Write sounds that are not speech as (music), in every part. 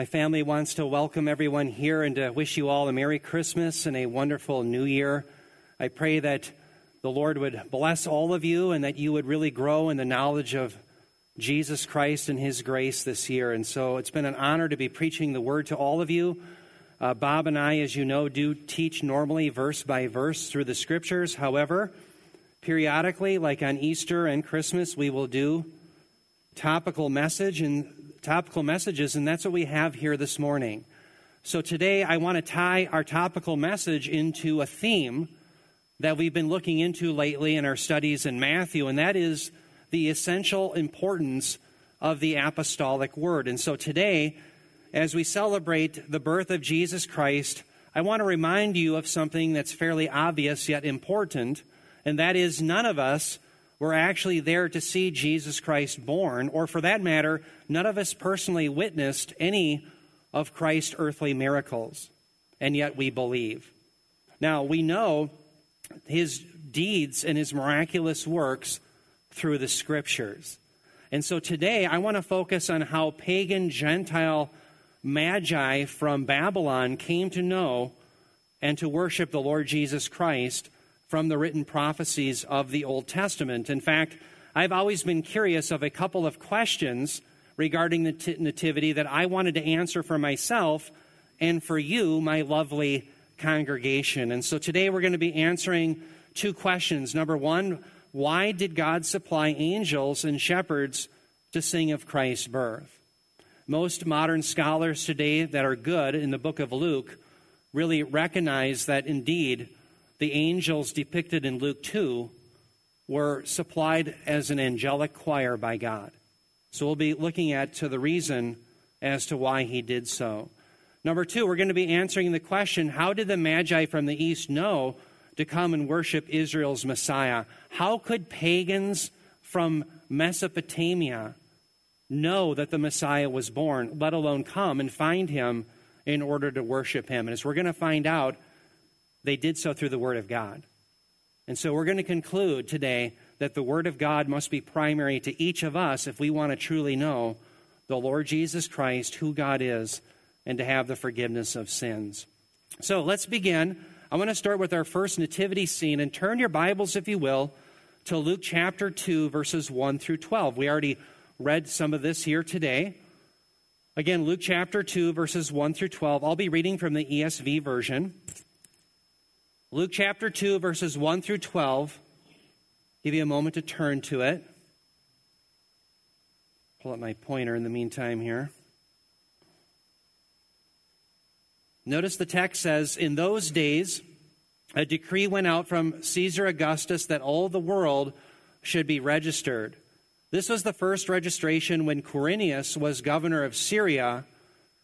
My family wants to welcome everyone here and to wish you all a Merry Christmas and a wonderful New Year. I pray that the Lord would bless all of you and that you would really grow in the knowledge of Jesus Christ and His grace this year. And so it's been an honor to be preaching the word to all of you. Uh, Bob and I, as you know, do teach normally verse by verse through the scriptures. However, periodically, like on Easter and Christmas, we will do topical message and topical messages, and that's what we have here this morning. So today I want to tie our topical message into a theme that we've been looking into lately in our studies in Matthew, and that is the essential importance of the apostolic word. And so today, as we celebrate the birth of Jesus Christ, I want to remind you of something that's fairly obvious yet important, and that is none of us were actually there to see Jesus Christ born, or for that matter, none of us personally witnessed any of Christ's earthly miracles, and yet we believe. Now, we know his deeds and his miraculous works through the scriptures. And so today I want to focus on how pagan Gentile magi from Babylon came to know and to worship the Lord Jesus Christ from the written prophecies of the Old Testament. In fact, I've always been curious of a couple of questions regarding the Nativity that I wanted to answer for myself and for you, my lovely congregation. And so today we're going to be answering two questions. Number one, why did God supply angels and shepherds to sing of Christ's birth? Most modern scholars today that are good in the book of Luke really recognize that indeed the angels depicted in Luke 2 were supplied as an angelic choir by God. So we'll be looking at to the reason as to why he did so. Number two, we're going to be answering the question how did the Magi from the East know to come and worship Israel's Messiah? How could pagans from Mesopotamia know that the Messiah was born, let alone come and find him in order to worship him? And as we're going to find out, they did so through the Word of God. And so we're going to conclude today that the Word of God must be primary to each of us if we want to truly know the Lord Jesus Christ, who God is, and to have the forgiveness of sins. So let's begin. I want to start with our first nativity scene and turn your Bibles, if you will, to Luke chapter 2, verses 1 through 12. We already read some of this here today. Again, Luke chapter 2, verses 1 through 12. I'll be reading from the ESV version. Luke chapter 2, verses 1 through 12. Give you a moment to turn to it. Pull up my pointer in the meantime here. Notice the text says, In those days, a decree went out from Caesar Augustus that all the world should be registered. This was the first registration when Quirinius was governor of Syria,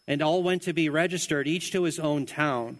and all went to be registered, each to his own town.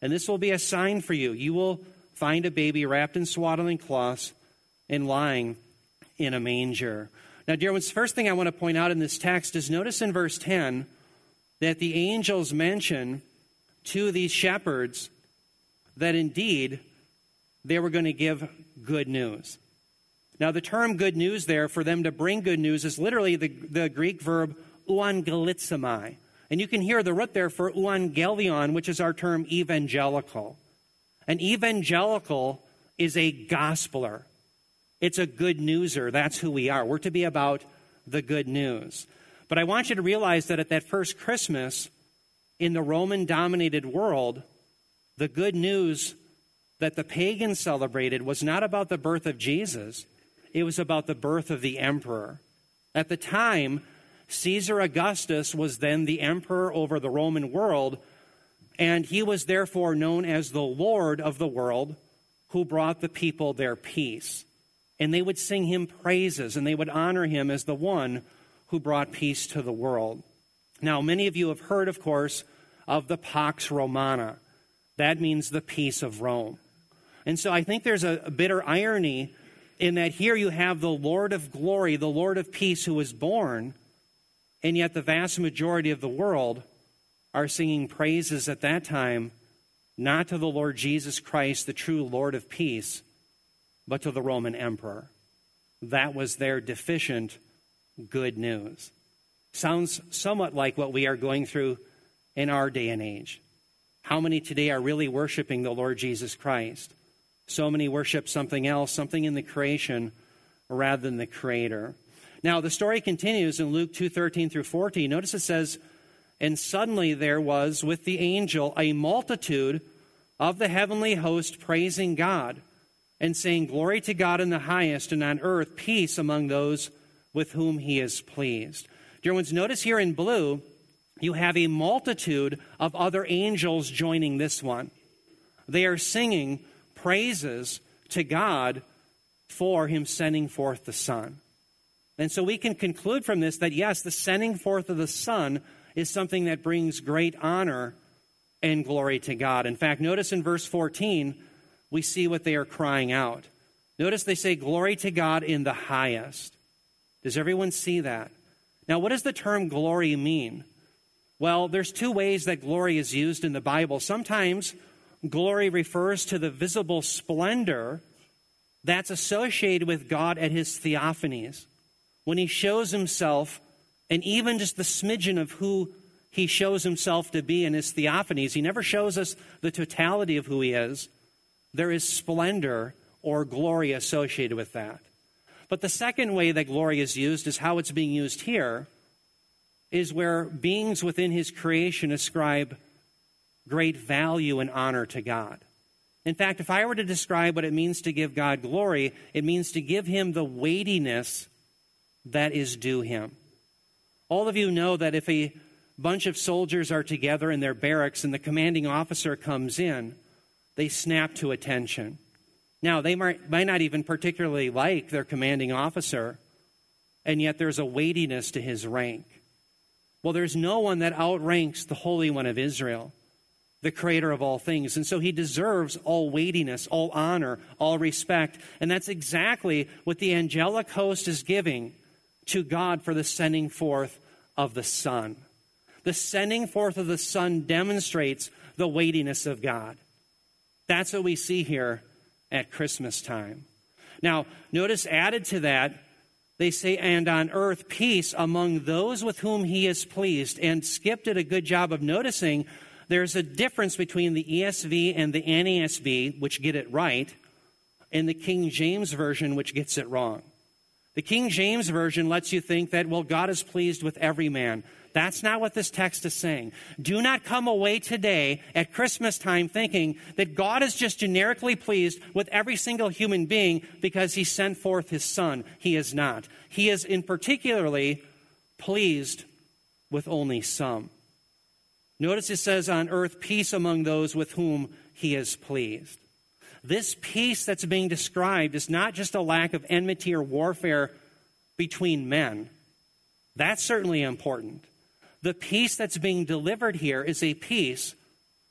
And this will be a sign for you. You will find a baby wrapped in swaddling cloths and lying in a manger. Now, dear ones, first thing I want to point out in this text is notice in verse 10 that the angels mention to these shepherds that indeed they were going to give good news. Now, the term good news there for them to bring good news is literally the, the Greek verb euangelizomai, and you can hear the root there for euangelion, which is our term evangelical. An evangelical is a gospeler. It's a good newser. That's who we are. We're to be about the good news. But I want you to realize that at that first Christmas, in the Roman dominated world, the good news that the pagans celebrated was not about the birth of Jesus, it was about the birth of the emperor. At the time, Caesar Augustus was then the emperor over the Roman world, and he was therefore known as the Lord of the world who brought the people their peace. And they would sing him praises and they would honor him as the one who brought peace to the world. Now, many of you have heard, of course, of the Pax Romana. That means the peace of Rome. And so I think there's a, bitter irony in that here you have the Lord of glory, the Lord of peace who was born, and yet the vast majority of the world are singing praises at that time not to the Lord Jesus Christ, the true Lord of peace, but to the Roman emperor. That was their deficient good news. Sounds somewhat like what we are going through in our day and age. How many today are really worshiping the Lord Jesus Christ? So many worship something else, something in the creation rather than the creator. Now the story continues in Luke 2:13 through 14. Notice it says, "And suddenly there was with the angel a multitude of the heavenly host praising God and saying, Glory to God in the highest, and on earth peace among those with whom he is pleased. Dear ones, notice here in blue, you have a multitude of other angels joining this one. They are singing praises to God for him sending forth the Son. And so we can conclude from this that yes, the sending forth of the Son is something that brings great honor and glory to God. In fact, notice in verse 14, we see what they are crying out. Notice they say, Glory to God in the highest. Does everyone see that? Now, what does the term glory mean? Well, there's two ways that glory is used in the Bible. Sometimes glory refers to the visible splendor that's associated with God at his theophanies. When he shows himself, and even just the smidgen of who he shows himself to be in his theophanies. He never shows us the totality of who he is. There is splendor or glory associated with that. But the second way that glory is used is how it's being used here, is where beings within his creation ascribe great value and honor to God. In fact, if I were to describe what it means to give God glory, it means to give him the weightiness that is due him. All of you know that if a bunch of soldiers are together in their barracks and the commanding officer comes in, they snap to attention. Now, they might, might not even particularly like their commanding officer, and yet there's a weightiness to his rank. Well, there's no one that outranks the Holy One of Israel, the creator of all things. And so he deserves all weightiness, all honor, all respect. And that's exactly what the angelic host is giving to God for the sending forth of the Son. The sending forth of the Son demonstrates the weightiness of God. That's what we see here at Christmas time. Now, notice added to that, they say, and on earth peace among those with whom he is pleased. And Skip did a good job of noticing there's a difference between the ESV and the NASB, which get it right, and the King James Version, which gets it wrong. The King James Version lets you think that, well, God is pleased with every man. That's not what this text is saying. Do not come away today at Christmas time thinking that God is just generically pleased with every single human being because he sent forth his son. He is not. He is in particularly pleased with only some. Notice it says on earth, peace among those with whom he is pleased. This peace that's being described is not just a lack of enmity or warfare between men. That's certainly important the peace that's being delivered here is a peace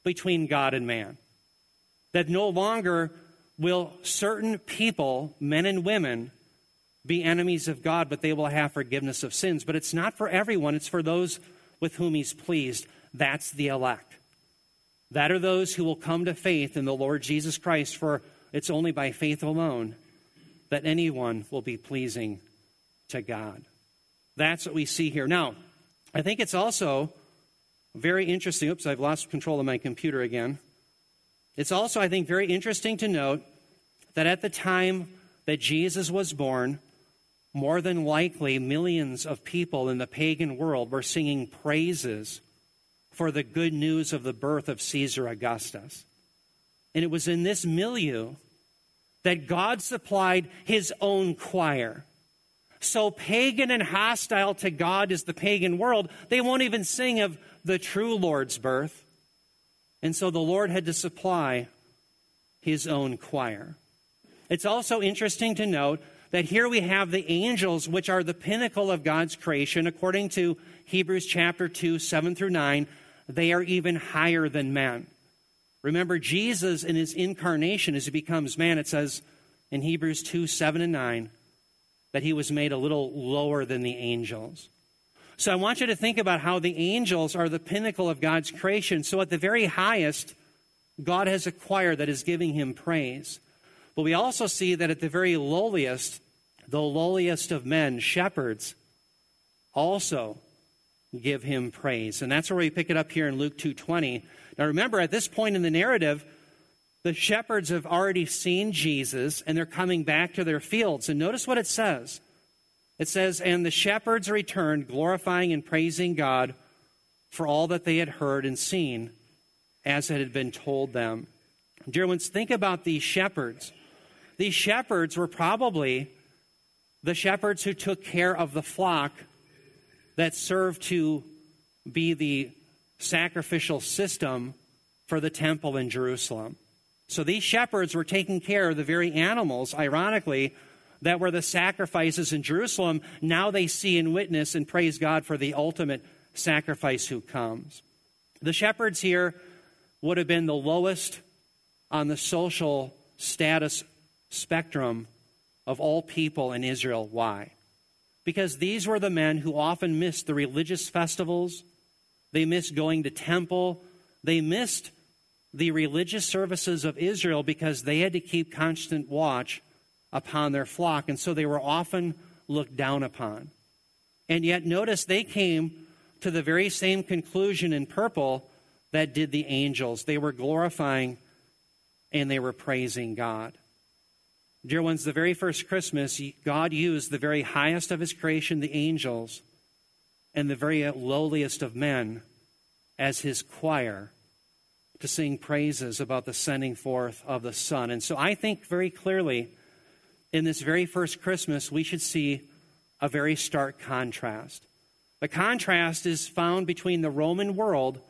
between God and man. That no longer will certain people, men and women, be enemies of God, but they will have forgiveness of sins. But it's not for everyone, it's for those with whom He's pleased. That's the elect. That are those who will come to faith in the Lord Jesus Christ, for it's only by faith alone that anyone will be pleasing to God. That's what we see here. Now, I think it's also very interesting. Oops, I've lost control of my computer again. It's also, I think, very interesting to note that at the time that Jesus was born, more than likely millions of people in the pagan world were singing praises for the good news of the birth of Caesar Augustus. And it was in this milieu that God supplied his own choir. So pagan and hostile to God is the pagan world. They won't even sing of the true Lord's birth. And so the Lord had to supply his own choir. It's also interesting to note that here we have the angels, which are the pinnacle of God's creation. According to Hebrews chapter 2, 7 through 9, they are even higher than men. Remember, Jesus in his incarnation, as he becomes man, it says in Hebrews 2, 7 and 9, that he was made a little lower than the angels. So I want you to think about how the angels are the pinnacle of God's creation. So at the very highest, God has a choir that is giving him praise. But we also see that at the very lowliest, the lowliest of men, shepherds, also give him praise. And that's where we pick it up here in Luke 2:20. Now remember at this point in the narrative, the shepherds have already seen Jesus and they're coming back to their fields. And notice what it says. It says, And the shepherds returned, glorifying and praising God for all that they had heard and seen, as it had been told them. Dear ones, think about these shepherds. These shepherds were probably the shepherds who took care of the flock that served to be the sacrificial system for the temple in Jerusalem. So these shepherds were taking care of the very animals, ironically, that were the sacrifices in Jerusalem. Now they see and witness and praise God for the ultimate sacrifice who comes. The shepherds here would have been the lowest on the social status spectrum of all people in Israel. Why? Because these were the men who often missed the religious festivals, they missed going to temple, they missed the religious services of Israel because they had to keep constant watch upon their flock, and so they were often looked down upon. And yet, notice they came to the very same conclusion in purple that did the angels. They were glorifying and they were praising God. Dear ones, the very first Christmas, God used the very highest of his creation, the angels, and the very lowliest of men as his choir to sing praises about the sending forth of the Son. And so I think very clearly in this very first Christmas, we should see a very stark contrast. The contrast is found between the Roman world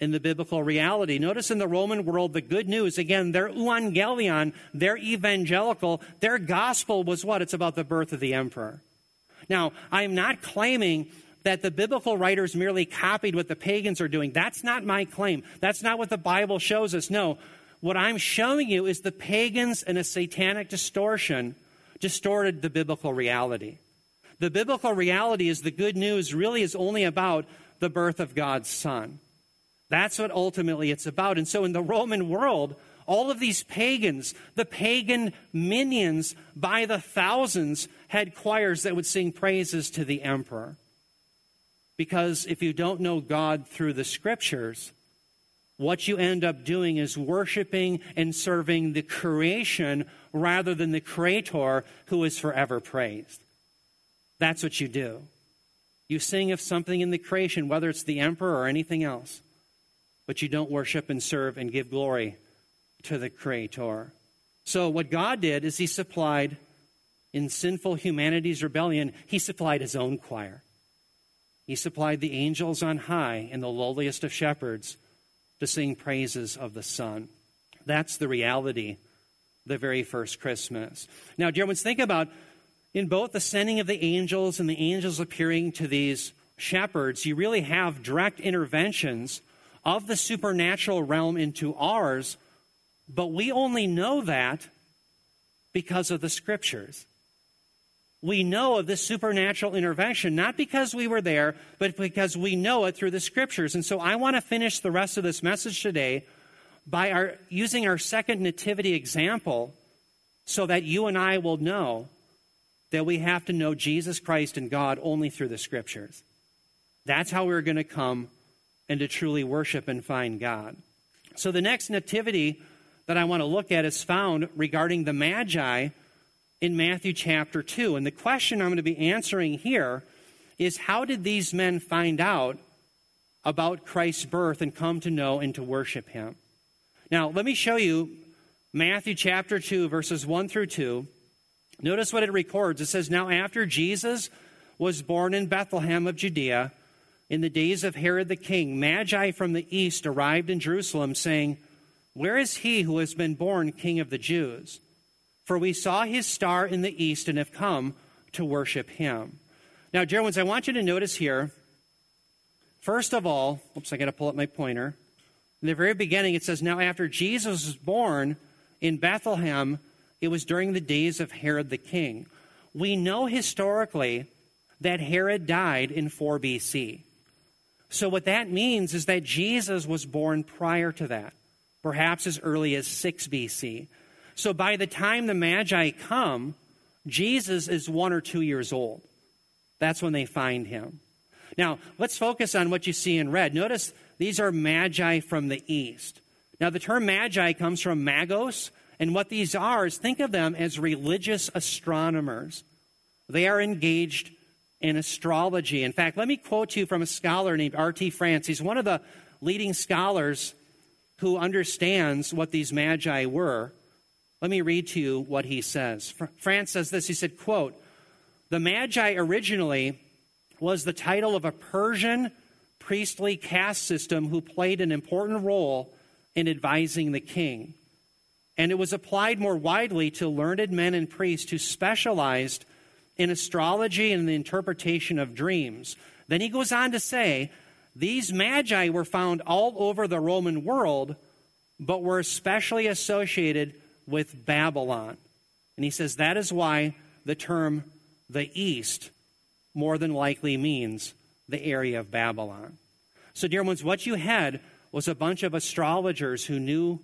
and the biblical reality. Notice in the Roman world, the good news, again, their euangelion, their evangelical, their gospel was what? It's about the birth of the emperor. Now, I'm not claiming that the biblical writers merely copied what the pagans are doing. That's not my claim. That's not what the Bible shows us. No, what I'm showing you is the pagans and a satanic distortion distorted the biblical reality. The biblical reality is the good news really is only about the birth of God's Son. That's what ultimately it's about. And so in the Roman world, all of these pagans, the pagan minions by the thousands, had choirs that would sing praises to the emperor. Because if you don't know God through the scriptures, what you end up doing is worshiping and serving the creation rather than the creator who is forever praised. That's what you do. You sing of something in the creation, whether it's the emperor or anything else, but you don't worship and serve and give glory to the creator. So, what God did is He supplied, in sinful humanity's rebellion, He supplied His own choir. He supplied the angels on high and the lowliest of shepherds to sing praises of the Son. That's the reality, the very first Christmas. Now, dear ones, think about in both the sending of the angels and the angels appearing to these shepherds, you really have direct interventions of the supernatural realm into ours, but we only know that because of the scriptures we know of this supernatural intervention, not because we were there, but because we know it through the scriptures. And so I want to finish the rest of this message today by our, using our second nativity example so that you and I will know that we have to know Jesus Christ and God only through the scriptures. That's how we're going to come and to truly worship and find God. So the next nativity that I want to look at is found regarding the Magi in Matthew chapter 2. And the question I'm going to be answering here is how did these men find out about Christ's birth and come to know and to worship him. Now, let me show you Matthew chapter 2, verses 1 through 2. Notice what it records. It says, Now after Jesus was born in Bethlehem of Judea, in the days of Herod the king, Magi from the east arrived in Jerusalem, saying, Where is he who has been born king of the Jews? For we saw his star in the east and have come to worship him. Now, dear ones, I want you to notice here, first of all, oops, I got to pull up my pointer. In the very beginning, it says, Now after Jesus was born in Bethlehem, it was during the days of Herod the king. We know historically that Herod died in 4 BC. So, what that means is that Jesus was born prior to that, perhaps as early as 6 BC. So, by the time the Magi come, Jesus is one or two years old. That's when they find him. Now, let's focus on what you see in red. Notice these are magi from the east. Now, the term magi comes from magos, and what these are is think of them as religious astronomers. They are engaged in astrology. In fact, let me quote you from a scholar named R.T. France. He's one of the leading scholars who understands what these magi were. Let me read to you what he says. France says this. He said, quote, The magi originally was the title of a Persian priestly caste system who played an important role in advising the king. And it was applied more widely to learned men and priests who specialized in astrology and the interpretation of dreams. Then he goes on to say, these magi were found all over the Roman world, but were especially associated with Babylon. And he says that is why the term the East more than likely means the area of Babylon. So, dear ones, what you had was a bunch of astrologers who knew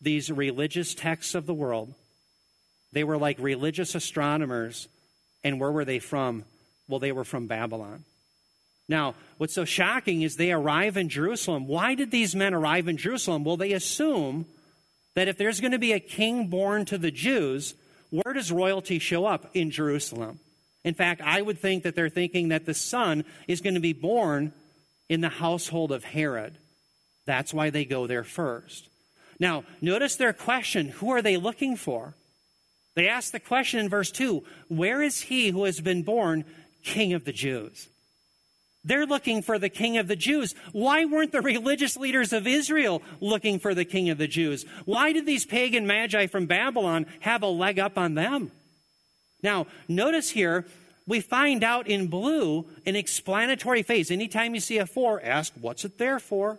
these religious texts of the world. They were like religious astronomers. And where were they from? Well, they were from Babylon. Now, what's so shocking is they arrive in Jerusalem. Why did these men arrive in Jerusalem? Well, they assume that if there's going to be a king born to the Jews, where does royalty show up? In Jerusalem. In fact, I would think that they're thinking that the son is going to be born in the household of Herod. That's why they go there first. Now, notice their question who are they looking for? They ask the question in verse 2 Where is he who has been born king of the Jews? They're looking for the king of the Jews. Why weren't the religious leaders of Israel looking for the king of the Jews? Why did these pagan magi from Babylon have a leg up on them? Now, notice here, we find out in blue an explanatory phrase. Anytime you see a for, ask, what's it there for?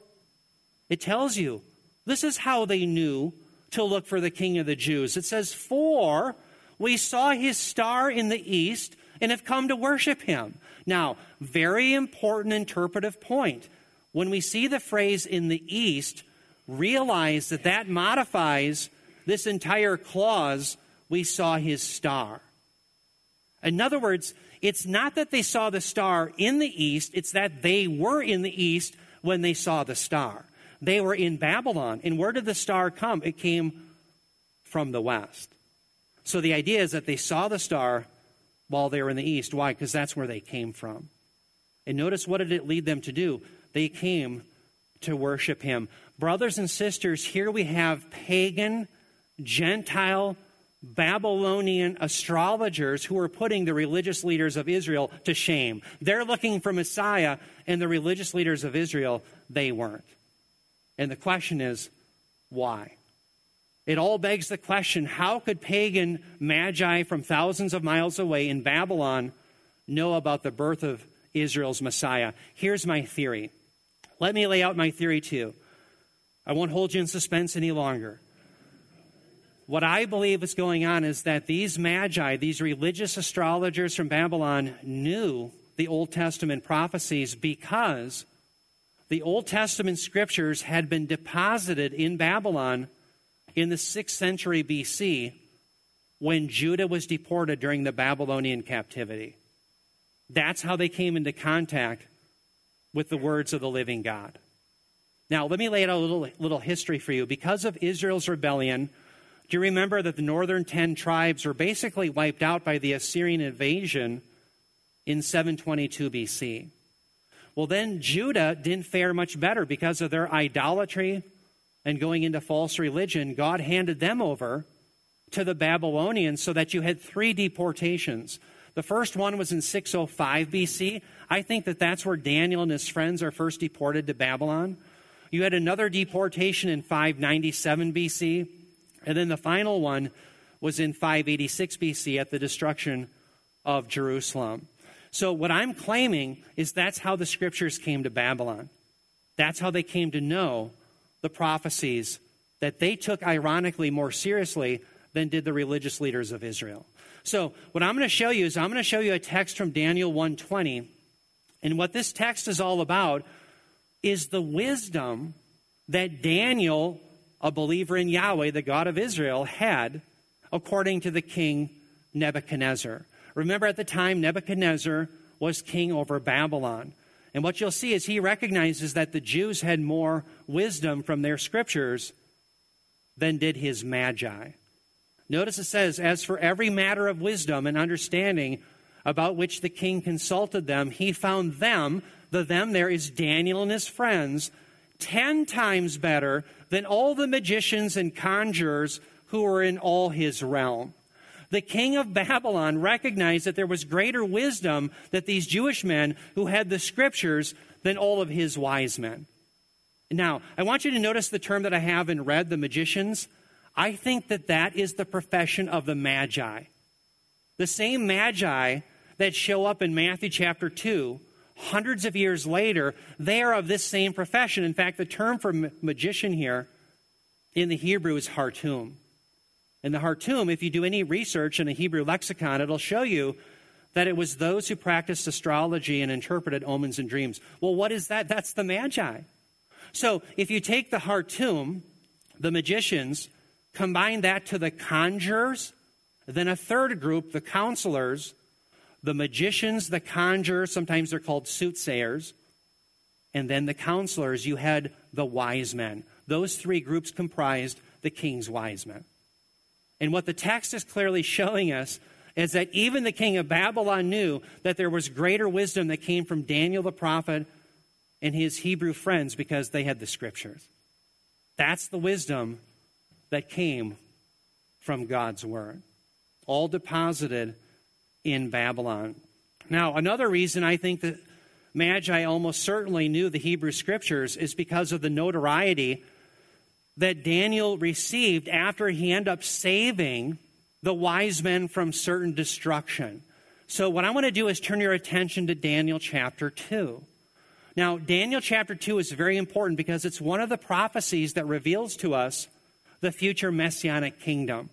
It tells you. This is how they knew to look for the king of the Jews. It says, For we saw his star in the east and have come to worship him. Now, very important interpretive point. When we see the phrase in the east, realize that that modifies this entire clause, we saw his star. In other words, it's not that they saw the star in the east, it's that they were in the east when they saw the star. They were in Babylon. And where did the star come? It came from the west. So the idea is that they saw the star while they were in the east. Why? Because that's where they came from. And notice what did it lead them to do? They came to worship him. Brothers and sisters, here we have pagan, Gentile Babylonian astrologers who are putting the religious leaders of Israel to shame. They're looking for Messiah, and the religious leaders of Israel, they weren't. And the question is, why? It all begs the question how could pagan magi from thousands of miles away in Babylon know about the birth of Israel's Messiah? Here's my theory. Let me lay out my theory too. I won't hold you in suspense any longer. What I believe is going on is that these magi, these religious astrologers from Babylon, knew the Old Testament prophecies because the Old Testament scriptures had been deposited in Babylon in the 6th century BC when Judah was deported during the Babylonian captivity. That's how they came into contact with the words of the living God. Now, let me lay out a little, little history for you. Because of Israel's rebellion, do you remember that the northern 10 tribes were basically wiped out by the Assyrian invasion in 722 BC? Well, then Judah didn't fare much better because of their idolatry and going into false religion. God handed them over to the Babylonians so that you had three deportations. The first one was in 605 BC. I think that that's where Daniel and his friends are first deported to Babylon. You had another deportation in 597 BC. And then the final one was in 586 BC at the destruction of Jerusalem. So, what I'm claiming is that's how the scriptures came to Babylon. That's how they came to know the prophecies that they took, ironically, more seriously than did the religious leaders of Israel. So, what I'm going to show you is I'm going to show you a text from Daniel 120. And what this text is all about is the wisdom that Daniel, a believer in Yahweh, the God of Israel, had according to the king Nebuchadnezzar. Remember, at the time, Nebuchadnezzar was king over Babylon. And what you'll see is he recognizes that the Jews had more wisdom from their scriptures than did his magi. Notice it says, As for every matter of wisdom and understanding about which the king consulted them, he found them, the them there is Daniel and his friends, ten times better than all the magicians and conjurers who were in all his realm the king of Babylon recognized that there was greater wisdom that these Jewish men who had the scriptures than all of his wise men. Now, I want you to notice the term that I have in red, the magicians. I think that that is the profession of the magi. The same magi that show up in Matthew chapter 2, hundreds of years later, they are of this same profession. In fact, the term for magician here in the Hebrew is hartum. In the Hartum, if you do any research in a Hebrew lexicon, it'll show you that it was those who practiced astrology and interpreted omens and dreams. Well, what is that? That's the Magi. So if you take the Hartum, the magicians, combine that to the conjurers, then a third group, the counselors, the magicians, the conjurers, sometimes they're called soothsayers, and then the counselors, you had the wise men. Those three groups comprised the king's wise men. And what the text is clearly showing us is that even the king of Babylon knew that there was greater wisdom that came from Daniel the prophet and his Hebrew friends because they had the scriptures. That's the wisdom that came from God's word, all deposited in Babylon. Now, another reason I think that Magi almost certainly knew the Hebrew scriptures is because of the notoriety that Daniel received after he ended up saving the wise men from certain destruction. So, what I want to do is turn your attention to Daniel chapter 2. Now, Daniel chapter 2 is very important because it's one of the prophecies that reveals to us the future messianic kingdom.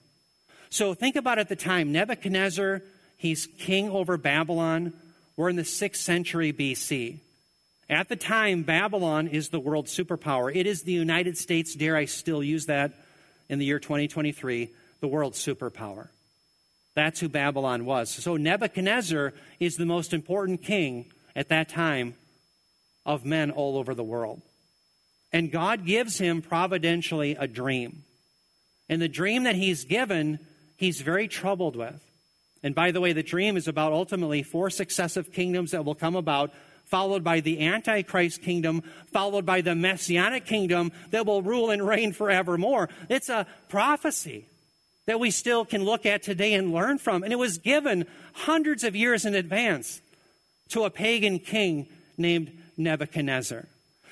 So, think about at the time Nebuchadnezzar, he's king over Babylon. We're in the 6th century BC. At the time, Babylon is the world superpower. It is the United States, dare I still use that in the year 2023, the world superpower. That's who Babylon was. So Nebuchadnezzar is the most important king at that time of men all over the world. And God gives him providentially a dream. And the dream that he's given, he's very troubled with. And by the way, the dream is about ultimately four successive kingdoms that will come about followed by the Antichrist kingdom, followed by the Messianic kingdom that will rule and reign forevermore. It's a prophecy that we still can look at today and learn from. And it was given hundreds of years in advance to a pagan king named Nebuchadnezzar.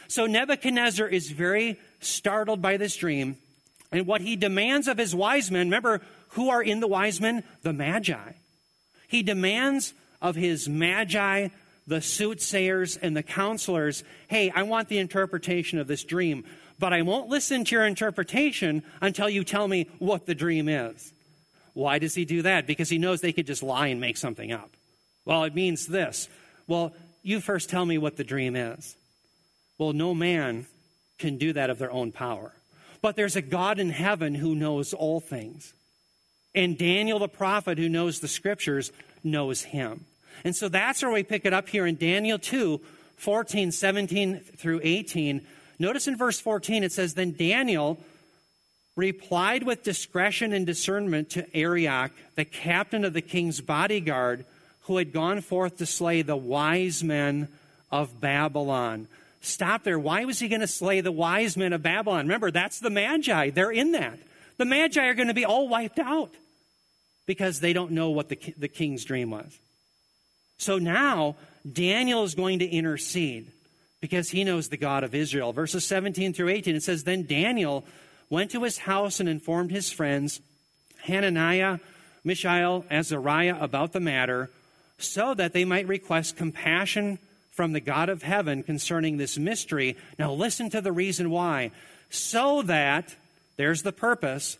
So Nebuchadnezzar is very startled by this dream. And what he demands of his wise men, remember, who are in the wise men? The Magi. He demands of his Magi the soothsayers and the counselors, hey, I want the interpretation of this dream, but I won't listen to your interpretation until you tell me what the dream is. Why does he do that? Because he knows they could just lie and make something up. Well, it means this. Well, you first tell me what the dream is. Well, no man can do that of their own power. But there's a God in heaven who knows all things. And Daniel the prophet, who knows the scriptures, knows him. And so that's where we pick it up here in Daniel 2 14, 17 through 18. Notice in verse 14 it says, Then Daniel replied with discretion and discernment to Arioch, the captain of the king's bodyguard, who had gone forth to slay the wise men of Babylon. Stop there. Why was he going to slay the wise men of Babylon? Remember, that's the Magi. They're in that. The Magi are going to be all wiped out because they don't know what the, the king's dream was. So now Daniel is going to intercede because he knows the God of Israel. Verses 17 through 18, it says, Then Daniel went to his house and informed his friends, Hananiah, Mishael, Azariah, about the matter, so that they might request compassion from the God of heaven concerning this mystery. Now listen to the reason why. So that, there's the purpose,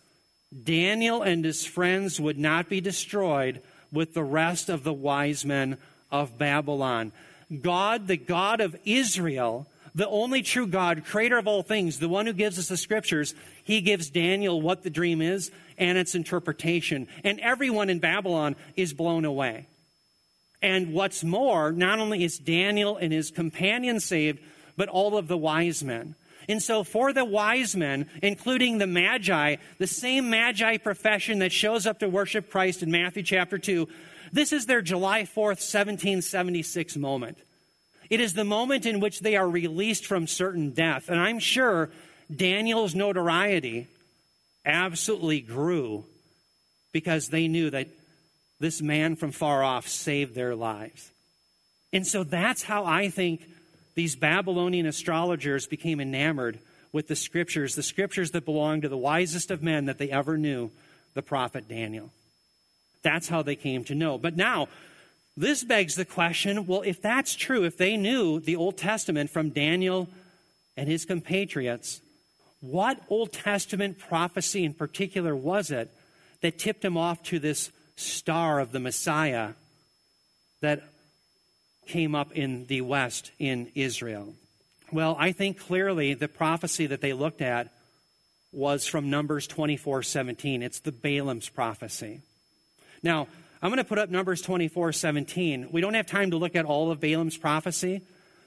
Daniel and his friends would not be destroyed with the rest of the wise men of Babylon. God, the God of Israel, the only true God, creator of all things, the one who gives us the scriptures, he gives Daniel what the dream is and its interpretation. And everyone in Babylon is blown away. And what's more, not only is Daniel and his companions saved, but all of the wise men. And so, for the wise men, including the Magi, the same Magi profession that shows up to worship Christ in Matthew chapter 2, this is their July 4th, 1776 moment. It is the moment in which they are released from certain death. And I'm sure Daniel's notoriety absolutely grew because they knew that this man from far off saved their lives. And so that's how I think these Babylonian astrologers became enamored with the scriptures, the scriptures that belong to the wisest of men that they ever knew, the prophet Daniel. That's how they came to know. But now, this begs the question well, if that's true, if they knew the Old Testament from Daniel and his compatriots, what Old Testament prophecy in particular was it that tipped him off to this star of the Messiah that came up in the west in Israel? Well, I think clearly the prophecy that they looked at was from Numbers 24 17. It's the Balaam's prophecy. Now, I'm going to put up Numbers 24 17. We don't have time to look at all of Balaam's prophecy,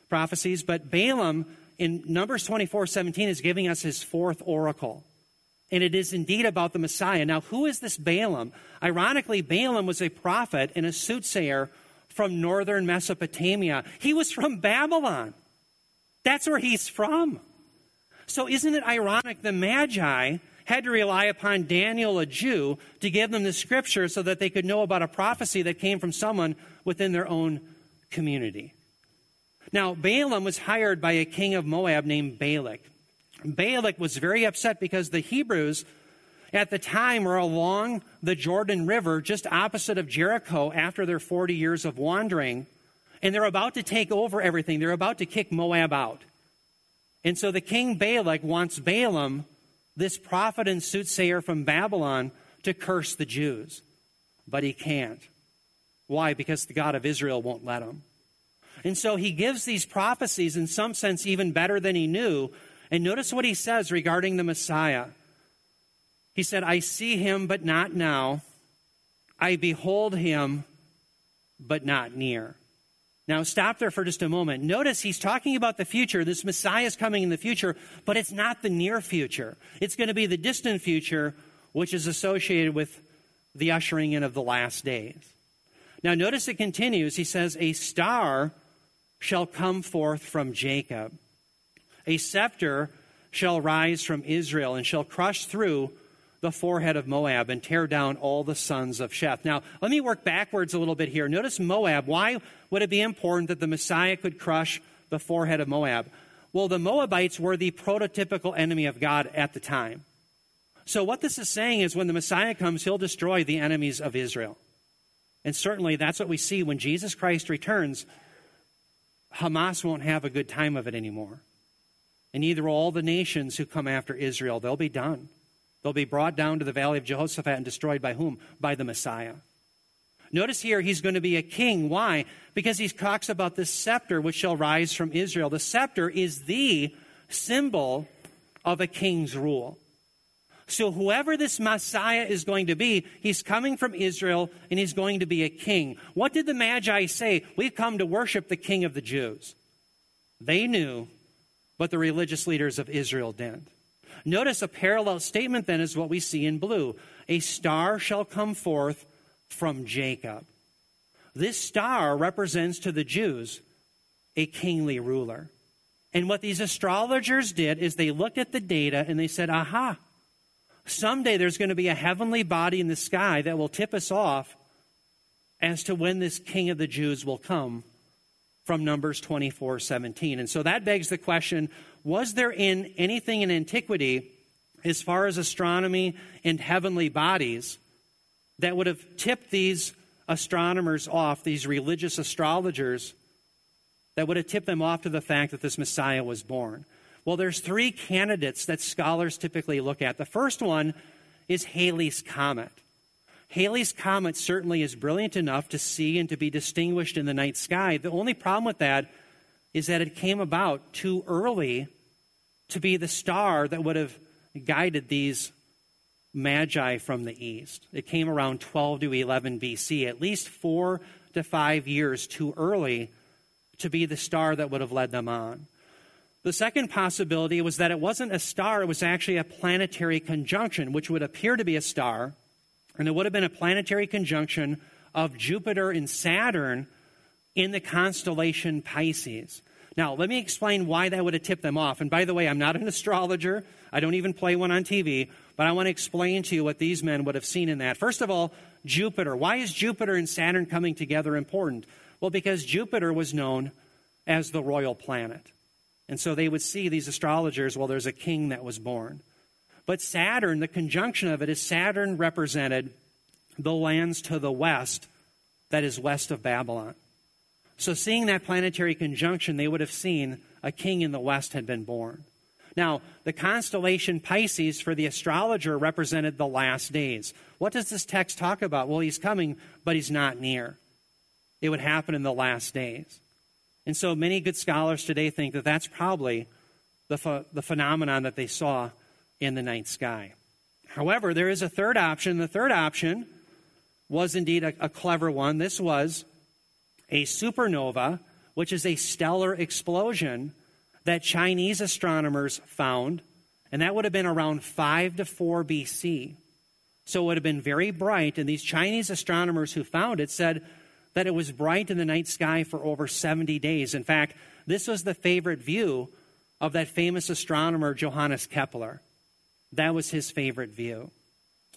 prophecies, but Balaam in Numbers 24 17 is giving us his fourth oracle. And it is indeed about the Messiah. Now, who is this Balaam? Ironically, Balaam was a prophet and a soothsayer from northern Mesopotamia. He was from Babylon. That's where he's from. So, isn't it ironic? The Magi had to rely upon Daniel, a Jew, to give them the scripture so that they could know about a prophecy that came from someone within their own community. Now, Balaam was hired by a king of Moab named Balak. Balak was very upset because the Hebrews at the time were along the Jordan River just opposite of Jericho after their 40 years of wandering. And they're about to take over everything. They're about to kick Moab out. And so the king Balak wants Balaam this prophet and soothsayer from Babylon to curse the Jews. But he can't. Why? Because the God of Israel won't let him. And so he gives these prophecies, in some sense, even better than he knew. And notice what he says regarding the Messiah. He said, I see him, but not now. I behold him, but not near. Now, stop there for just a moment. Notice he's talking about the future. This Messiah is coming in the future, but it's not the near future. It's going to be the distant future, which is associated with the ushering in of the last days. Now, notice it continues. He says, A star shall come forth from Jacob, a scepter shall rise from Israel, and shall crush through the forehead of Moab and tear down all the sons of Sheth. Now, let me work backwards a little bit here. Notice Moab. Why would it be important that the Messiah could crush the forehead of Moab? Well, the Moabites were the prototypical enemy of God at the time. So, what this is saying is when the Messiah comes, he'll destroy the enemies of Israel. And certainly that's what we see when Jesus Christ returns. Hamas won't have a good time of it anymore. And neither will all the nations who come after Israel. They'll be done. They'll be brought down to the valley of Jehoshaphat and destroyed by whom? By the Messiah. Notice here he's going to be a king. Why? Because he talks about this scepter which shall rise from Israel. The scepter is the symbol of a king's rule. So, whoever this Messiah is going to be, he's coming from Israel and he's going to be a king. What did the Magi say? We've come to worship the king of the Jews. They knew, but the religious leaders of Israel didn't. Notice a parallel statement then is what we see in blue. A star shall come forth from Jacob. This star represents to the Jews a kingly ruler. And what these astrologers did is they looked at the data and they said, aha, someday there's going to be a heavenly body in the sky that will tip us off as to when this king of the Jews will come from Numbers 24 17. And so that begs the question was there in anything in antiquity, as far as astronomy and heavenly bodies, that would have tipped these astronomers off, these religious astrologers, that would have tipped them off to the fact that this Messiah was born? Well, there's three candidates that scholars typically look at. The first one is Halley's Comet. Halley's Comet certainly is brilliant enough to see and to be distinguished in the night sky. The only problem with that is that it came about too early to be the star that would have guided these magi from the east. It came around 12 to 11 BC, at least four to five years too early to be the star that would have led them on. The second possibility was that it wasn't a star, it was actually a planetary conjunction, which would appear to be a star, and it would have been a planetary conjunction of Jupiter and Saturn in the constellation Pisces. Now, let me explain why that would have tipped them off. And by the way, I'm not an (laughs) astrologer. I don't even play one on TV, but I want to explain to you what these men would have seen in that. First of all, Jupiter. Why is Jupiter and Saturn coming together important? Well, because Jupiter was known as the royal planet. And so they would see these astrologers, well, there's a king that was born. But Saturn, the conjunction of it is Saturn represented the lands to the west, that is west of Babylon. So, seeing that planetary conjunction, they would have seen a king in the west had been born. Now, the constellation Pisces for the astrologer represented the last days. What does this text talk about? Well, he's coming, but he's not near. It would happen in the last days. And so many good scholars today think that that's probably the, ph- the phenomenon that they saw in the night sky. However, there is a third option. The third option was indeed a, a clever one. This was a supernova, which is a stellar explosion that Chinese astronomers found, and that would have been around 5 to 4 BC. So it would have been very bright, and these Chinese astronomers who found it said that it was bright in the night sky for over 70 days. In fact, this was the favorite view of that famous astronomer Johannes Kepler. That was his favorite view.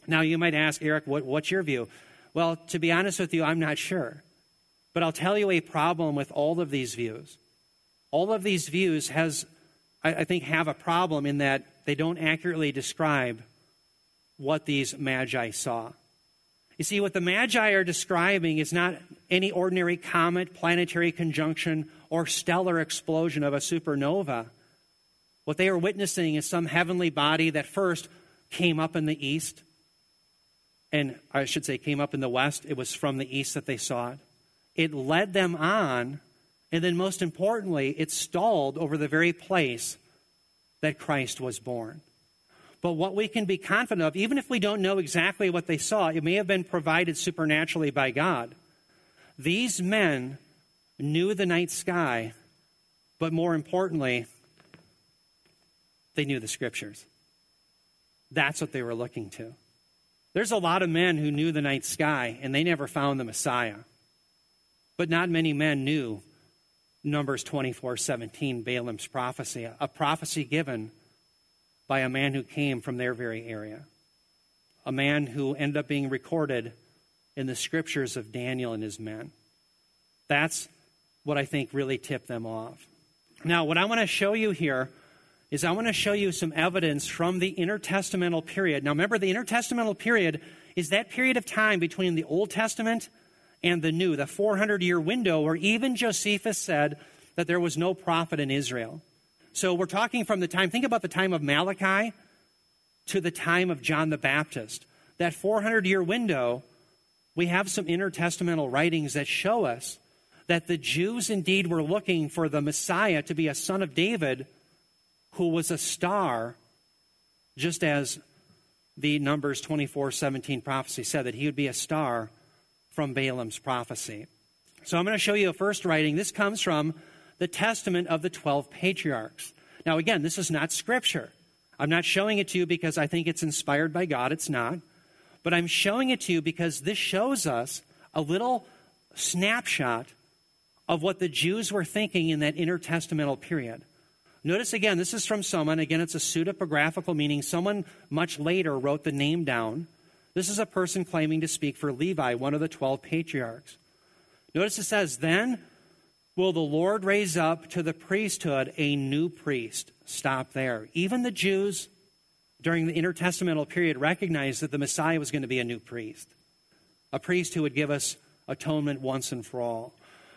Now, you might ask, Eric, what, what's your view? Well, to be honest with you, I'm not sure. But I'll tell you a problem with all of these views. All of these views has, I, I think, have a problem in that they don't accurately describe what these magi saw. You see, what the Magi are describing is not any ordinary comet, planetary conjunction, or stellar explosion of a supernova. What they are witnessing is some heavenly body that first came up in the east, and I should say came up in the west. It was from the east that they saw it. It led them on, and then most importantly, it stalled over the very place that Christ was born. But what we can be confident of, even if we don't know exactly what they saw, it may have been provided supernaturally by God. These men knew the night sky, but more importantly, they knew the scriptures. That's what they were looking to. There's a lot of men who knew the night sky and they never found the Messiah. But not many men knew Numbers 24 17, Balaam's prophecy, a prophecy given by a man who came from their very area, a man who ended up being recorded in the scriptures of Daniel and his men. That's what I think really tipped them off. Now, what I want to show you here is I want to show you some evidence from the intertestamental period. Now, remember, the intertestamental period is that period of time between the Old Testament and the New, the 400 year window where even Josephus said that there was no prophet in Israel. So we're talking from the time, think about the time of Malachi to the time of John the Baptist. That 400 year window, we have some intertestamental writings that show us that the Jews indeed were looking for the Messiah to be a son of David who was a star, just as the Numbers 24 17 prophecy said that he would be a star from Balaam's prophecy. So I'm going to show you a first writing. This comes from the testament of the 12 patriarchs. Now, again, this is not scripture. I'm not showing it to you because I think it's inspired by God. It's not. But I'm showing it to you because this shows us a little snapshot of what the Jews were thinking in that intertestamental period. Notice again, this is from someone, again, it's a pseudepigraphical meaning someone much later wrote the name down. This is a person claiming to speak for Levi, one of the 12 patriarchs. Notice it says, Then will the Lord raise up to the priesthood a new priest. Stop there. Even the Jews during the intertestamental period recognized that the Messiah was going to be a new priest, a priest who would give us atonement once and for all.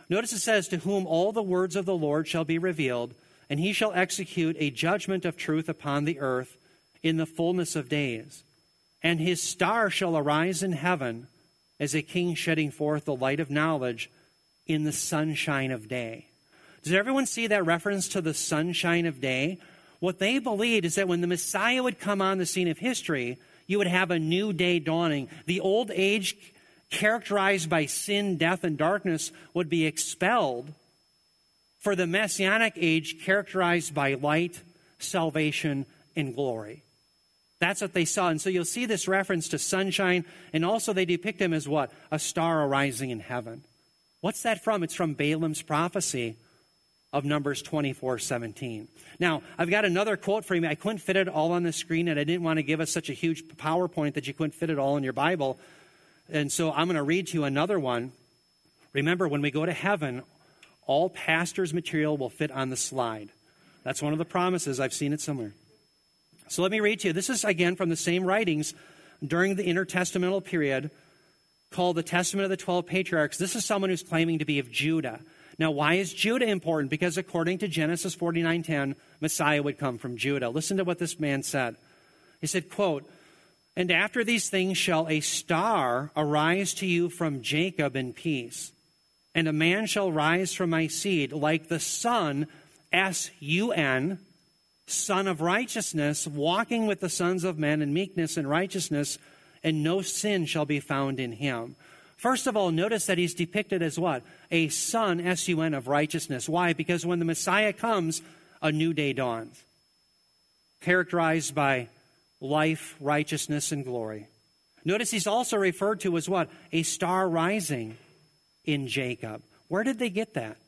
Notice it says, To whom all the words of the Lord shall be revealed and he shall execute a judgment of truth upon the earth in the fullness of days. And his star shall arise in heaven as a king shedding forth the light of knowledge in the sunshine of day. Does everyone see that reference to the sunshine of day? What they believed is that when the Messiah would come on the scene of history, you would have a new day dawning. The old age, characterized by sin, death, and darkness, would be expelled for the messianic age characterized by light, salvation, and glory. That's what they saw. And so you'll see this reference to sunshine, and also they depict him as what? A star arising in heaven. What's that from? It's from Balaam's prophecy of Numbers 24 17. Now, I've got another quote for you. I couldn't fit it all on the screen, and I didn't want to give us such a huge PowerPoint that you couldn't fit it all in your Bible. And so I'm going to read to you another one. Remember, when we go to heaven, all pastor's material will fit on the slide. That's one of the promises. I've seen it somewhere. So let me read to you. This is again from the same writings during the intertestamental period called the Testament of the Twelve Patriarchs. This is someone who's claiming to be of Judah. Now, why is Judah important? Because according to Genesis 49:10, Messiah would come from Judah. Listen to what this man said. He said, quote, And after these things shall a star arise to you from Jacob in peace and a man shall rise from my seed like the sun, S U N, Son of righteousness, walking with the sons of men in meekness and righteousness, and no sin shall be found in him. First of all, notice that he's depicted as what? A son, S U N, of righteousness. Why? Because when the Messiah comes, a new day dawns, characterized by life, righteousness, and glory. Notice he's also referred to as what? A star rising in Jacob. Where did they get that?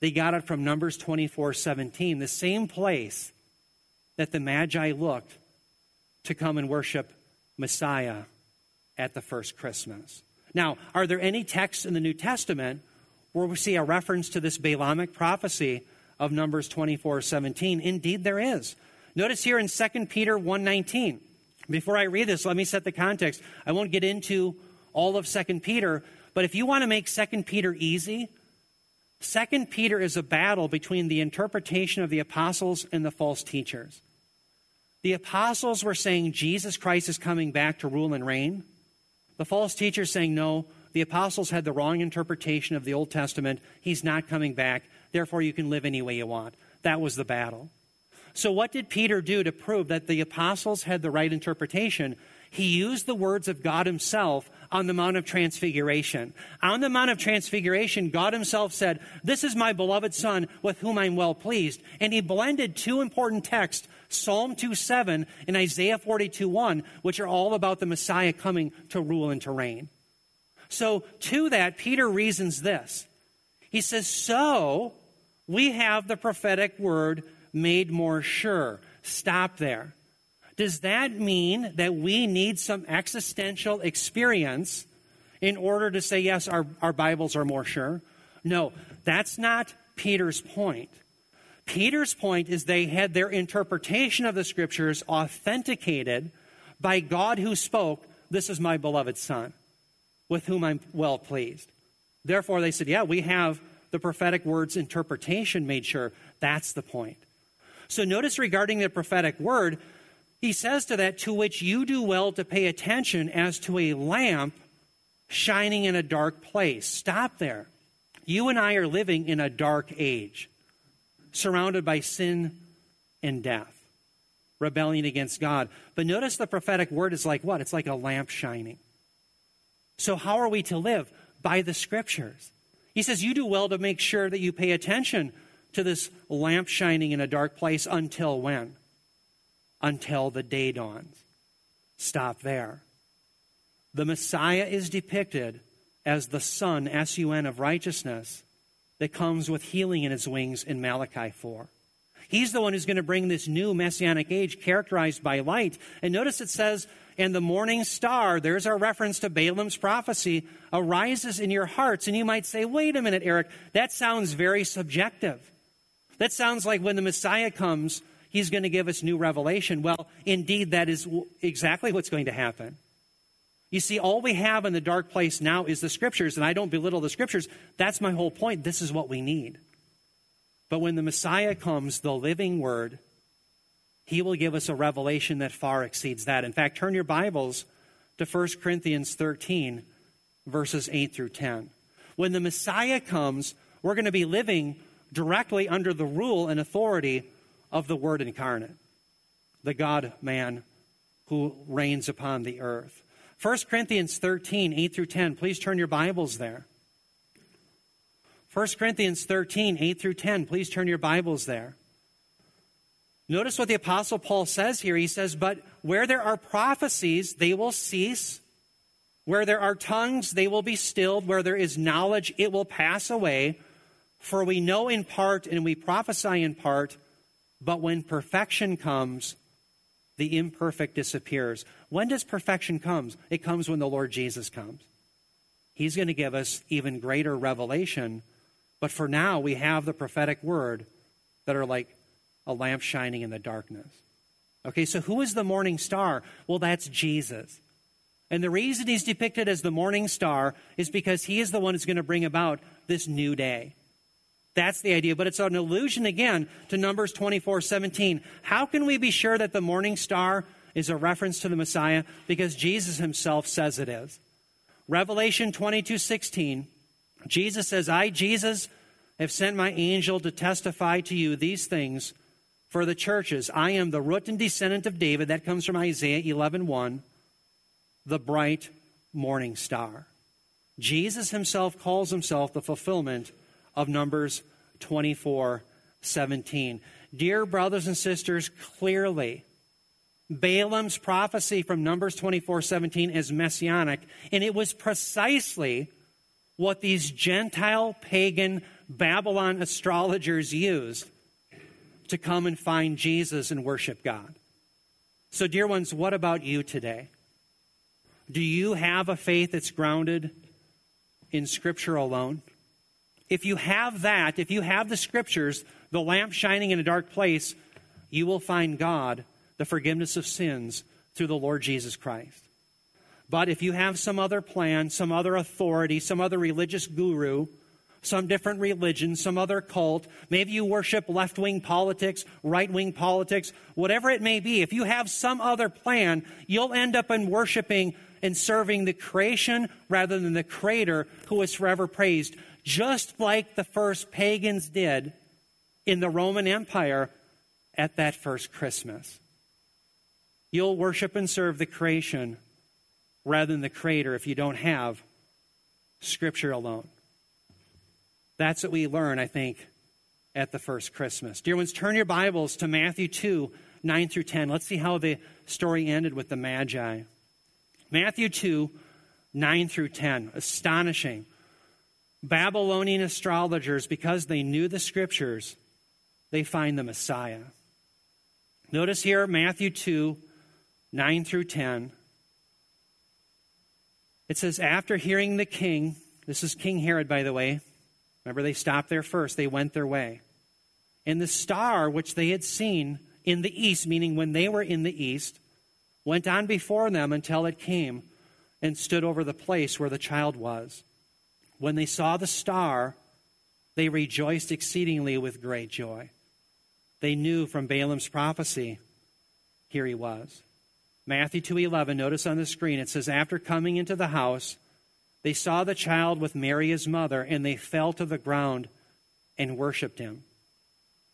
They got it from Numbers 24 17, the same place that the Magi looked to come and worship Messiah at the first Christmas. Now, are there any texts in the New Testament where we see a reference to this Balaamic prophecy of Numbers 24 17? Indeed, there is. Notice here in 2 Peter 1 19. Before I read this, let me set the context. I won't get into all of 2 Peter, but if you want to make 2 Peter easy, 2 Peter is a battle between the interpretation of the apostles and the false teachers. The apostles were saying Jesus Christ is coming back to rule and reign. The false teachers saying no, the apostles had the wrong interpretation of the Old Testament. He's not coming back. Therefore, you can live any way you want. That was the battle. So, what did Peter do to prove that the apostles had the right interpretation? he used the words of God himself on the Mount of Transfiguration. On the Mount of Transfiguration, God himself said, This is my beloved Son with whom I'm well pleased. And he blended two important texts, Psalm 2:7 and Isaiah 42:1, which are all about the Messiah coming to rule and to reign. So, to that, Peter reasons this. He says, So we have the prophetic word made more sure. Stop there. Does that mean that we need some existential experience in order to say, yes, our, our Bibles are more sure? No, that's not Peter's point. Peter's point is they had their interpretation of the scriptures authenticated by God who spoke, This is my beloved Son, with whom I'm well pleased. Therefore, they said, Yeah, we have the prophetic word's interpretation made sure. That's the point. So, notice regarding the prophetic word, he says to that, to which you do well to pay attention as to a lamp shining in a dark place. Stop there. You and I are living in a dark age, surrounded by sin and death, rebellion against God. But notice the prophetic word is like what? It's like a lamp shining. So, how are we to live? By the scriptures. He says, You do well to make sure that you pay attention to this lamp shining in a dark place until when? Until the day dawns. Stop there. The Messiah is depicted as the Son, S U N, of righteousness, that comes with healing in his wings in Malachi 4. He's the one who's going to bring this new messianic age characterized by light. And notice it says, and the morning star, there's our reference to Balaam's prophecy, arises in your hearts. And you might say, wait a minute, Eric, that sounds very subjective. That sounds like when the Messiah comes, he's going to give us new revelation. Well, indeed, that is exactly what's going to happen. You see, all we have in the dark place now is the scriptures, and I don't belittle the scriptures. That's my whole point. This is what we need. But when the Messiah comes, the living word, he will give us a revelation that far exceeds that. In fact, turn your Bibles to 1 Corinthians 13, verses 8 through 10. When the Messiah comes, we're going to be living directly under the rule and authority of the Word incarnate, the God man who reigns upon the earth. 1 Corinthians 13, 8 through 10. Please turn your Bibles there. 1 Corinthians 13, 8 through 10. Please turn your Bibles there. Notice what the Apostle Paul says here. He says, But where there are prophecies, they will cease. Where there are tongues, they will be stilled. Where there is knowledge, it will pass away. For we know in part and we prophesy in part, but when perfection comes, the imperfect disappears. When does perfection come? It comes when the Lord Jesus comes. He's going to give us even greater revelation. But for now, we have the prophetic word that are like a lamp shining in the darkness. Okay, so who is the morning star? Well, that's Jesus. And the reason he's depicted as the morning star is because he is the one who's going to bring about this new day. That's the idea, but it's an allusion again to Numbers 24 17. How can we be sure that the morning star is a reference to the Messiah? Because Jesus himself says it is. Revelation 22 16, Jesus says, I, Jesus, have sent my angel to testify to you these things for the churches. I am the root and descendant of David. That comes from Isaiah 11 1, the bright morning star. Jesus himself calls himself the fulfillment of Numbers 24 17. Dear brothers and sisters, clearly, Balaam's prophecy from Numbers 24 17 is messianic, and it was precisely what these Gentile pagan Babylon astrologers used to come and find Jesus and worship God. So, dear ones, what about you today? Do you have a faith that's grounded in Scripture alone? If you have that, if you have the scriptures, the lamp shining in a dark place, you will find God, the forgiveness of sins, through the Lord Jesus Christ. But if you have some other plan, some other authority, some other religious guru, some different religion, some other cult, maybe you worship left wing politics, right wing politics, whatever it may be, if you have some other plan, you'll end up in worshiping and serving the creation rather than the creator who is forever praised just like the first pagans did in the Roman Empire at that first Christmas. You'll worship and serve the creation rather than the creator if you don't have Scripture alone. That's what we learn, I think, at the first Christmas. Dear ones, turn your Bibles to Matthew 2 9 through 10. Let's see how the story ended with the Magi. Matthew 2 9 through 10. Astonishing. Babylonian astrologers, because they knew the scriptures, they find the Messiah. Notice here, Matthew 2 9 through 10. It says, After hearing the king, this is King Herod, by the way. Remember, they stopped there first, they went their way. And the star which they had seen in the east, meaning when they were in the east, went on before them until it came and stood over the place where the child was. When they saw the star, they rejoiced exceedingly with great joy. They knew from Balaam's prophecy, here he was. Matthew 2:11, notice on the screen it says after coming into the house, they saw the child with Mary his mother and they fell to the ground and worshiped him.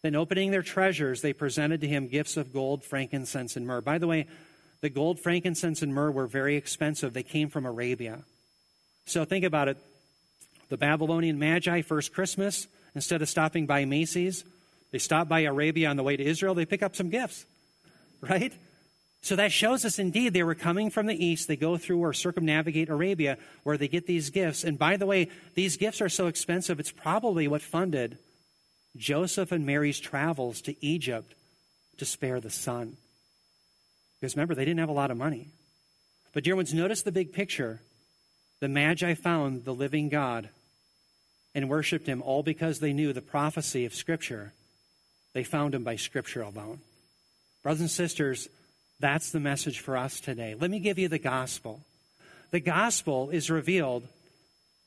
Then opening their treasures, they presented to him gifts of gold, frankincense and myrrh. By the way, the gold, frankincense and myrrh were very expensive. They came from Arabia. So think about it. The Babylonian Magi, first Christmas, instead of stopping by Macy's, they stop by Arabia on the way to Israel, they pick up some gifts, right? So that shows us indeed they were coming from the east. They go through or circumnavigate Arabia where they get these gifts. And by the way, these gifts are so expensive, it's probably what funded Joseph and Mary's travels to Egypt to spare the son. Because remember, they didn't have a lot of money. But, dear ones, notice the big picture. The Magi found the living God and worshiped him all because they knew the prophecy of Scripture. They found him by Scripture alone. Brothers and sisters, that's the message for us today. Let me give you the gospel. The gospel is revealed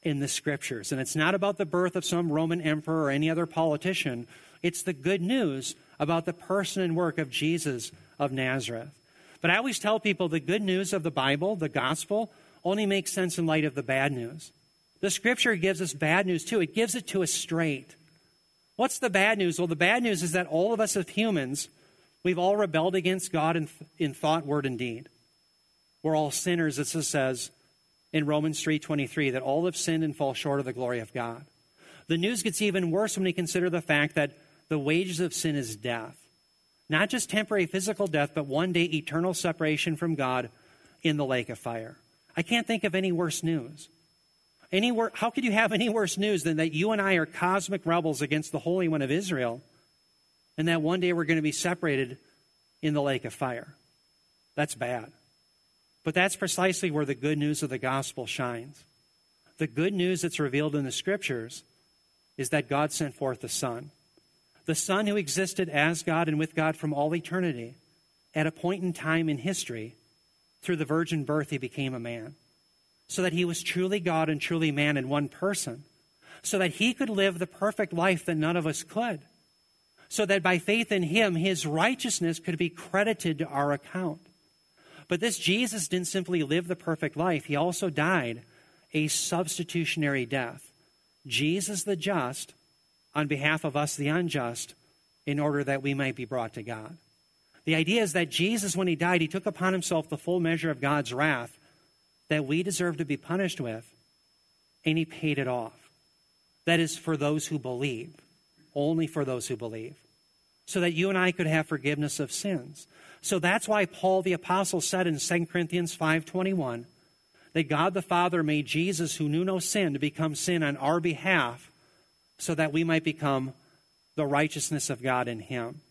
in the scriptures, and it's not about the birth of some Roman emperor or any other politician. It's the good news about the person and work of Jesus of Nazareth. But I always tell people the good news of the Bible, the gospel, only makes sense in light of the bad news. The scripture gives us bad news too. It gives it to us straight. What's the bad news? Well, the bad news is that all of us as humans We've all rebelled against God in, in thought, word, and deed. We're all sinners, as it says in Romans 3.23, that all have sinned and fall short of the glory of God. The news gets even worse when we consider the fact that the wages of sin is death. Not just temporary physical death, but one day eternal separation from God in the lake of fire. I can't think of any worse news. Any wor- how could you have any worse news than that you and I are cosmic rebels against the Holy One of Israel? and that one day we're going to be separated in the lake of fire. That's bad. But that's precisely where the good news of the gospel shines. The good news that's revealed in the scriptures is that God sent forth the Son. The Son who existed as God and with God from all eternity. At a point in time in history, through the virgin birth, he became a man. So that he was truly God and truly man in one person. So that he could live the perfect life that none of us could so that by faith in him, his righteousness could be credited to our account. But this Jesus didn't simply live the perfect life, he also died a substitutionary death. Jesus the just on behalf of us the unjust in order that we might be brought to God. The idea is that Jesus, when he died, he took upon himself the full measure of God's wrath that we deserve to be punished with, and he paid it off. That is for those who believe only for those who believe, so that you and I could have forgiveness of sins. So that's why Paul the apostle said in 2 Corinthians 5:21 that God the Father made Jesus who knew no sin to become sin on our behalf so that we might become the righteousness of God in him.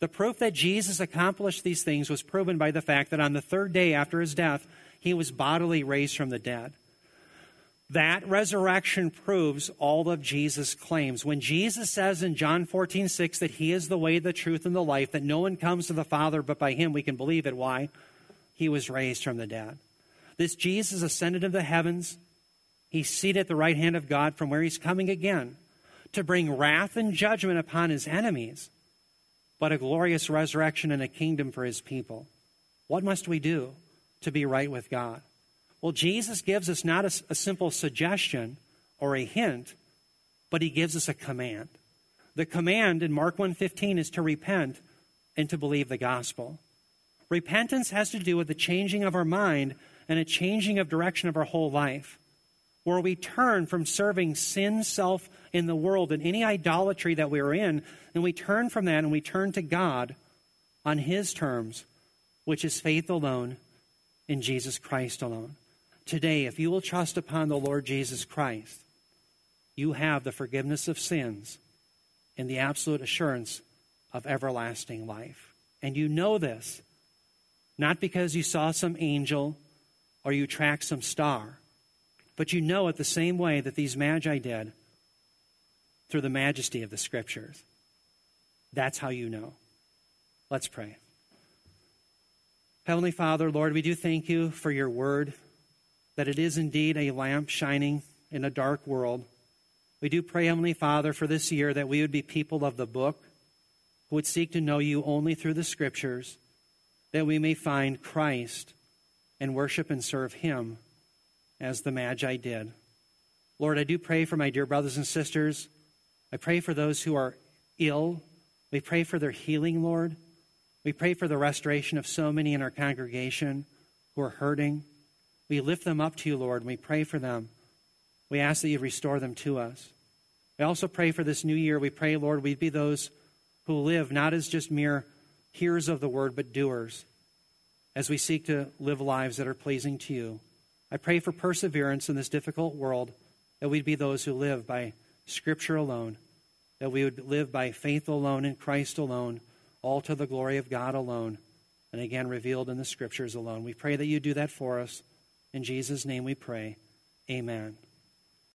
The proof that Jesus accomplished these things was proven by the fact that on the third day after his death, he was bodily raised from the dead. That resurrection proves all of Jesus' claims. When Jesus says in John 14, 6 that he is the way, the truth, and the life, that no one comes to the Father but by him, we can believe it. Why? He was raised from the dead. This Jesus ascended into the heavens. He's seated at the right hand of God from where he's coming again to bring wrath and judgment upon his enemies, but a glorious resurrection and a kingdom for his people. What must we do to be right with God? Well, Jesus gives us not a, a simple suggestion or a hint, but he gives us a command. The command in Mark 1:15 is to repent and to believe the gospel. Repentance has to do with the changing of our mind and a changing of direction of our whole life, where we turn from serving sin, self in the world and any idolatry that we are in, and we turn from that and we turn to God on His terms, which is faith alone in Jesus Christ alone. Today, if you will trust upon the Lord Jesus Christ, you have the forgiveness of sins and the absolute assurance of everlasting life. And you know this not because you saw some angel or you tracked some star, but you know it the same way that these magi did through the majesty of the scriptures. That's how you know. Let's pray. Heavenly Father, Lord, we do thank you for your word that it is indeed a lamp shining in a dark world. We do pray, Heavenly Father, for this year that we would be people of the book who would seek to know you only through the scriptures, that we may find Christ and worship and serve him as the Magi did. Lord, I do pray for my dear brothers and sisters. I pray for those who are ill. We pray for their healing, Lord. We pray for the restoration of so many in our congregation who are hurting. We lift them up to you, Lord, and we pray for them. We ask that you restore them to us. We also pray for this new year. We pray, Lord, we'd be those who live not as just mere hearers of the word, but doers. as we seek to live lives that are pleasing to you. I pray for perseverance in this difficult world, that we'd be those who live by Scripture alone, that we would live by faith alone in Christ alone, all to the glory of God alone, and again revealed in the Scriptures alone. We pray that you do that for us. In Jesus' name we pray. Amen.